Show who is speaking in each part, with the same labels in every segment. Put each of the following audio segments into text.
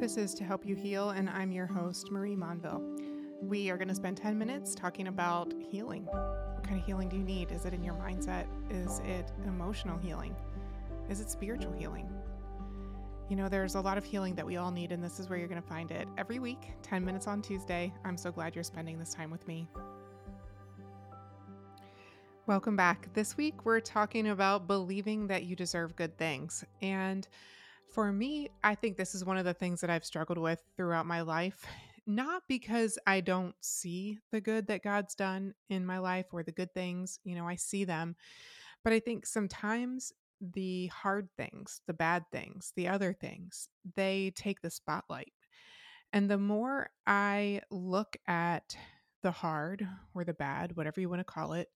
Speaker 1: This is To Help You Heal, and I'm your host, Marie Monville. We are going to spend 10 minutes talking about healing. What kind of healing do you need? Is it in your mindset? Is it emotional healing? Is it spiritual healing? You know, there's a lot of healing that we all need, and this is where you're going to find it every week, 10 minutes on Tuesday. I'm so glad you're spending this time with me. Welcome back. This week, we're talking about believing that you deserve good things. And for me, I think this is one of the things that I've struggled with throughout my life. Not because I don't see the good that God's done in my life or the good things, you know, I see them. But I think sometimes the hard things, the bad things, the other things, they take the spotlight. And the more I look at the hard or the bad, whatever you want to call it,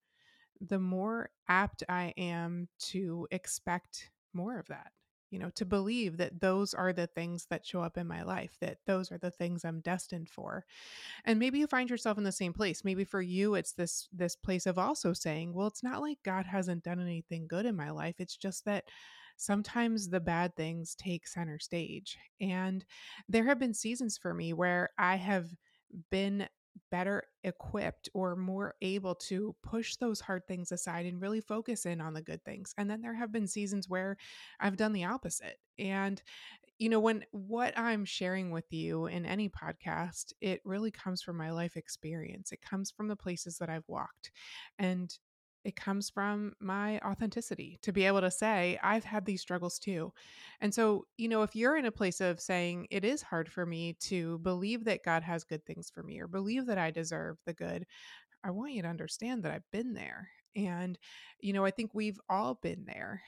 Speaker 1: the more apt I am to expect more of that you know to believe that those are the things that show up in my life that those are the things i'm destined for. And maybe you find yourself in the same place. Maybe for you it's this this place of also saying well it's not like god hasn't done anything good in my life. It's just that sometimes the bad things take center stage. And there have been seasons for me where i have been better equipped or more able to push those hard things aside and really focus in on the good things. And then there have been seasons where I've done the opposite. And you know, when what I'm sharing with you in any podcast, it really comes from my life experience. It comes from the places that I've walked. And it comes from my authenticity to be able to say, I've had these struggles too. And so, you know, if you're in a place of saying, it is hard for me to believe that God has good things for me or believe that I deserve the good, I want you to understand that I've been there. And, you know, I think we've all been there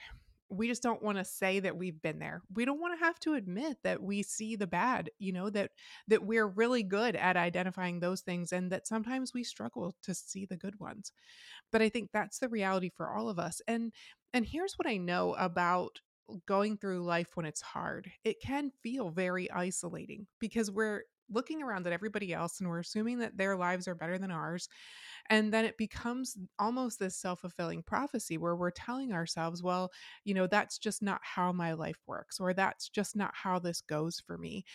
Speaker 1: we just don't want to say that we've been there. We don't want to have to admit that we see the bad, you know, that that we're really good at identifying those things and that sometimes we struggle to see the good ones. But I think that's the reality for all of us. And and here's what I know about going through life when it's hard. It can feel very isolating because we're looking around at everybody else and we're assuming that their lives are better than ours. And then it becomes almost this self fulfilling prophecy where we're telling ourselves, well, you know, that's just not how my life works, or that's just not how this goes for me.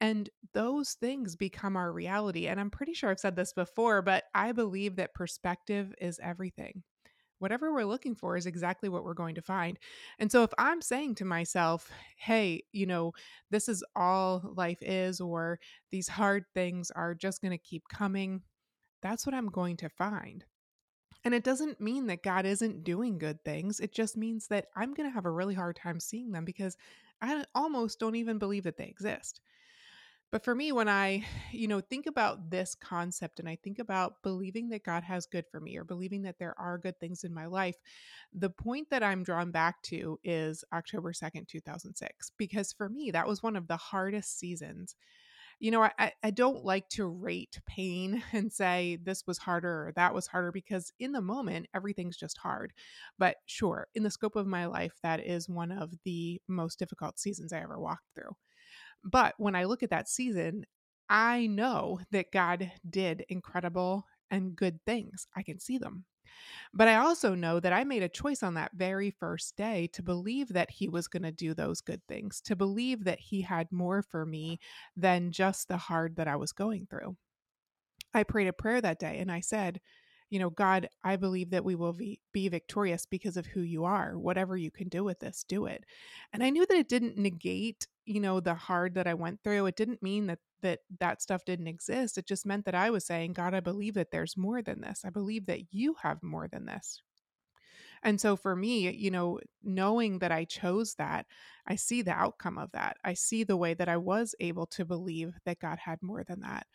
Speaker 1: And those things become our reality. And I'm pretty sure I've said this before, but I believe that perspective is everything whatever we're looking for is exactly what we're going to find. And so if I'm saying to myself, hey, you know, this is all life is, or these hard things are just going to keep coming, that's what I'm going to find. And it doesn't mean that God isn't doing good things. It just means that I'm going to have a really hard time seeing them because I almost don't even believe that they exist. But for me, when I, you know, think about this concept and I think about believing that God has good for me or believing that there are good things in my life, the point that I'm drawn back to is October 2nd, 2006. Because for me, that was one of the hardest seasons. You know, I, I don't like to rate pain and say this was harder or that was harder because in the moment, everything's just hard. But sure, in the scope of my life, that is one of the most difficult seasons I ever walked through. But when I look at that season, I know that God did incredible and good things. I can see them. But I also know that I made a choice on that very first day to believe that He was going to do those good things, to believe that He had more for me than just the hard that I was going through. I prayed a prayer that day and I said, you know, God, I believe that we will be, be victorious because of who you are. Whatever you can do with this, do it. And I knew that it didn't negate, you know, the hard that I went through. It didn't mean that that that stuff didn't exist. It just meant that I was saying, God, I believe that there's more than this. I believe that you have more than this. And so for me, you know, knowing that I chose that, I see the outcome of that. I see the way that I was able to believe that God had more than that,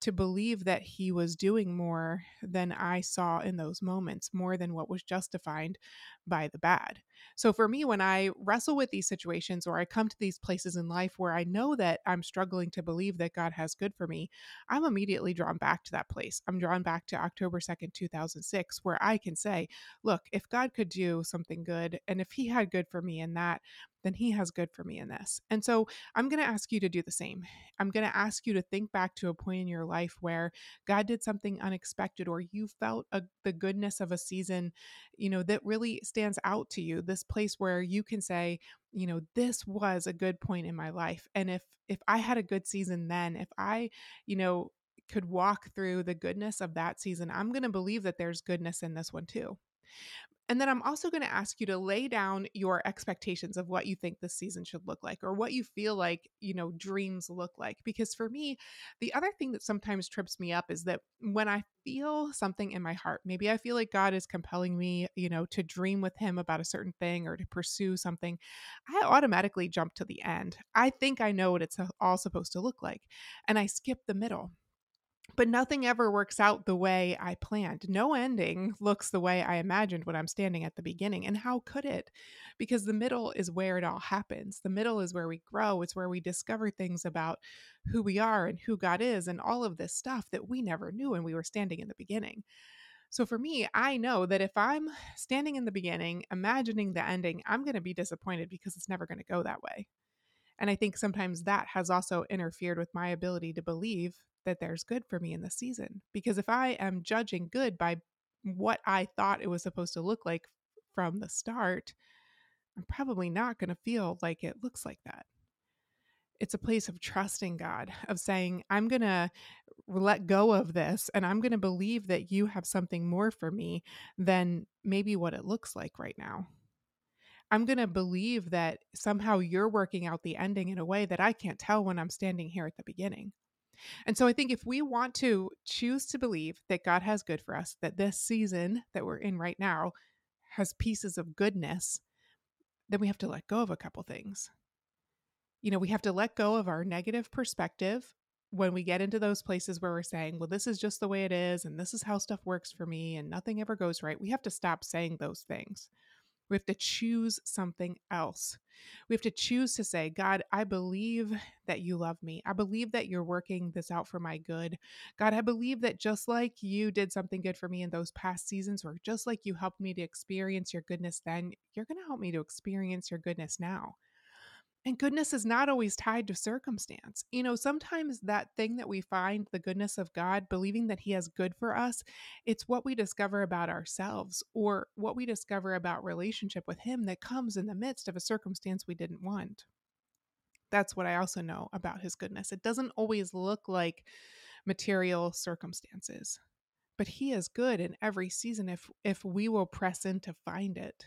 Speaker 1: to believe that he was doing more than I saw in those moments, more than what was justified by the bad. So for me, when I wrestle with these situations or I come to these places in life where I know that I'm struggling to believe that God has good for me, I'm immediately drawn back to that place. I'm drawn back to October 2nd, 2006, where I can say, look, if God could do something good and if he had good for me in that, then He has good for me in this. And so I'm going to ask you to do the same. I'm going to ask you to think back to a point in your life where God did something unexpected or you felt a, the goodness of a season, you know, that really stands out to you. This place where you can say, you know, this was a good point in my life. And if, if I had a good season then, if I, you know, could walk through the goodness of that season, I'm going to believe that there's goodness in this one too. And then I'm also going to ask you to lay down your expectations of what you think this season should look like or what you feel like, you know, dreams look like. Because for me, the other thing that sometimes trips me up is that when I feel something in my heart, maybe I feel like God is compelling me, you know, to dream with Him about a certain thing or to pursue something, I automatically jump to the end. I think I know what it's all supposed to look like. And I skip the middle but nothing ever works out the way I planned. No ending looks the way I imagined when I'm standing at the beginning. And how could it? Because the middle is where it all happens. The middle is where we grow, it's where we discover things about who we are and who God is and all of this stuff that we never knew when we were standing in the beginning. So for me, I know that if I'm standing in the beginning, imagining the ending, I'm going to be disappointed because it's never going to go that way. And I think sometimes that has also interfered with my ability to believe that there's good for me in the season. Because if I am judging good by what I thought it was supposed to look like from the start, I'm probably not going to feel like it looks like that. It's a place of trusting God, of saying, I'm going to let go of this and I'm going to believe that you have something more for me than maybe what it looks like right now. I'm going to believe that somehow you're working out the ending in a way that I can't tell when I'm standing here at the beginning. And so I think if we want to choose to believe that God has good for us, that this season that we're in right now has pieces of goodness, then we have to let go of a couple things. You know, we have to let go of our negative perspective when we get into those places where we're saying, well, this is just the way it is, and this is how stuff works for me, and nothing ever goes right. We have to stop saying those things. We have to choose something else. We have to choose to say, God, I believe that you love me. I believe that you're working this out for my good. God, I believe that just like you did something good for me in those past seasons, or just like you helped me to experience your goodness then, you're going to help me to experience your goodness now. And goodness is not always tied to circumstance. You know, sometimes that thing that we find, the goodness of God, believing that He has good for us, it's what we discover about ourselves or what we discover about relationship with Him that comes in the midst of a circumstance we didn't want. That's what I also know about His goodness. It doesn't always look like material circumstances, but He is good in every season if if we will press in to find it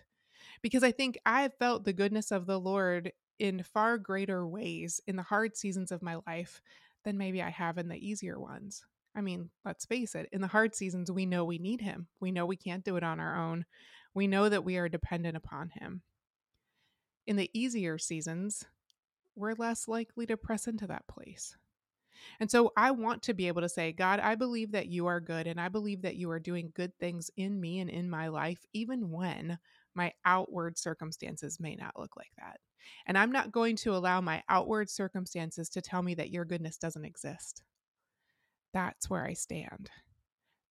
Speaker 1: because I think I've felt the goodness of the Lord in far greater ways in the hard seasons of my life than maybe I have in the easier ones. I mean, let's face it, in the hard seasons, we know we need Him. We know we can't do it on our own. We know that we are dependent upon Him. In the easier seasons, we're less likely to press into that place. And so I want to be able to say, God, I believe that you are good and I believe that you are doing good things in me and in my life, even when my outward circumstances may not look like that. And I'm not going to allow my outward circumstances to tell me that your goodness doesn't exist. That's where I stand.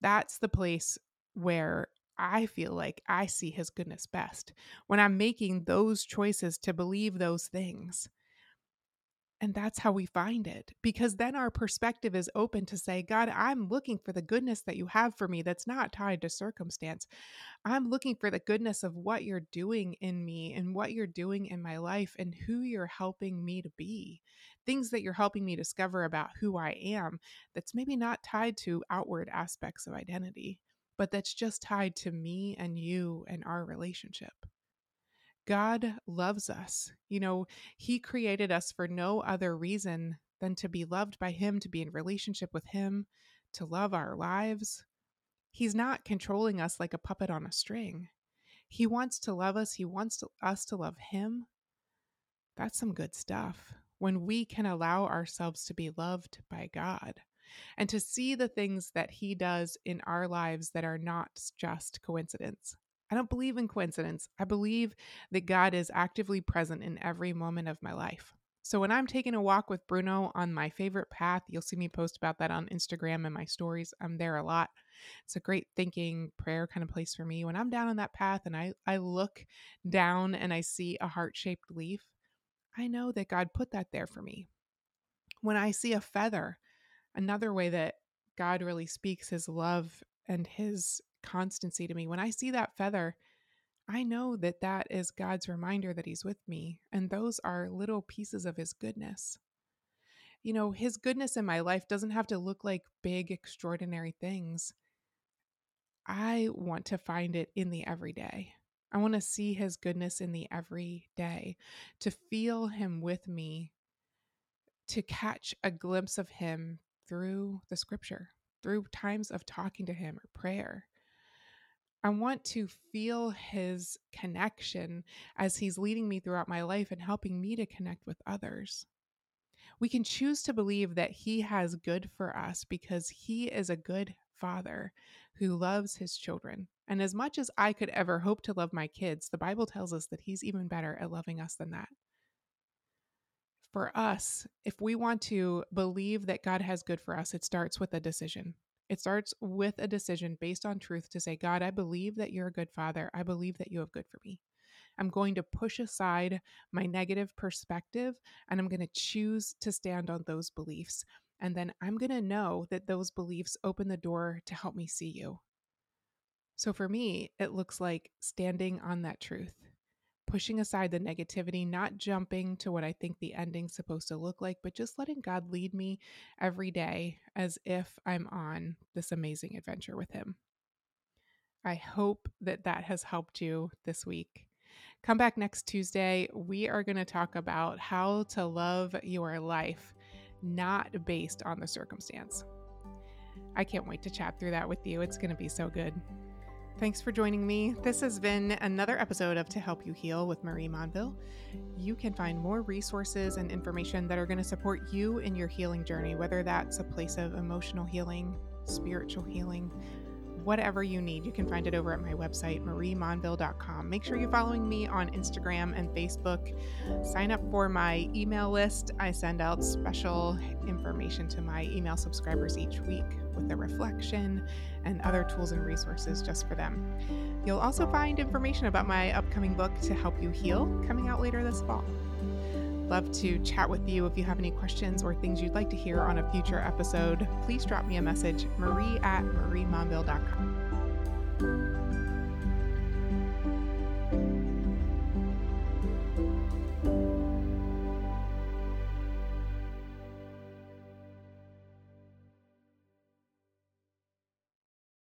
Speaker 1: That's the place where I feel like I see his goodness best when I'm making those choices to believe those things. And that's how we find it because then our perspective is open to say, God, I'm looking for the goodness that you have for me that's not tied to circumstance. I'm looking for the goodness of what you're doing in me and what you're doing in my life and who you're helping me to be. Things that you're helping me discover about who I am that's maybe not tied to outward aspects of identity, but that's just tied to me and you and our relationship. God loves us. You know, He created us for no other reason than to be loved by Him, to be in relationship with Him, to love our lives. He's not controlling us like a puppet on a string. He wants to love us, He wants to, us to love Him. That's some good stuff when we can allow ourselves to be loved by God and to see the things that He does in our lives that are not just coincidence. I don't believe in coincidence. I believe that God is actively present in every moment of my life. So when I'm taking a walk with Bruno on my favorite path, you'll see me post about that on Instagram and my stories. I'm there a lot. It's a great thinking prayer kind of place for me. When I'm down on that path and I, I look down and I see a heart shaped leaf, I know that God put that there for me. When I see a feather, another way that God really speaks his love and his constancy to me, when I see that feather, I know that that is God's reminder that He's with me. And those are little pieces of His goodness. You know, His goodness in my life doesn't have to look like big, extraordinary things. I want to find it in the everyday. I want to see His goodness in the everyday, to feel Him with me, to catch a glimpse of Him through the scripture, through times of talking to Him or prayer. I want to feel his connection as he's leading me throughout my life and helping me to connect with others. We can choose to believe that he has good for us because he is a good father who loves his children. And as much as I could ever hope to love my kids, the Bible tells us that he's even better at loving us than that. For us, if we want to believe that God has good for us, it starts with a decision. It starts with a decision based on truth to say, God, I believe that you're a good father. I believe that you have good for me. I'm going to push aside my negative perspective and I'm going to choose to stand on those beliefs. And then I'm going to know that those beliefs open the door to help me see you. So for me, it looks like standing on that truth pushing aside the negativity, not jumping to what I think the ending's supposed to look like, but just letting God lead me every day as if I'm on this amazing adventure with Him. I hope that that has helped you this week. Come back next Tuesday. We are going to talk about how to love your life, not based on the circumstance. I can't wait to chat through that with you. It's going to be so good. Thanks for joining me. This has been another episode of To Help You Heal with Marie Monville. You can find more resources and information that are going to support you in your healing journey, whether that's a place of emotional healing, spiritual healing, whatever you need. You can find it over at my website, mariemonville.com. Make sure you're following me on Instagram and Facebook. Sign up for my email list. I send out special information to my email subscribers each week with a reflection and other tools and resources just for them. You'll also find information about my upcoming book to help you heal coming out later this fall. Love to chat with you if you have any questions or things you'd like to hear on a future episode. Please drop me a message, marie at mariemonville.com.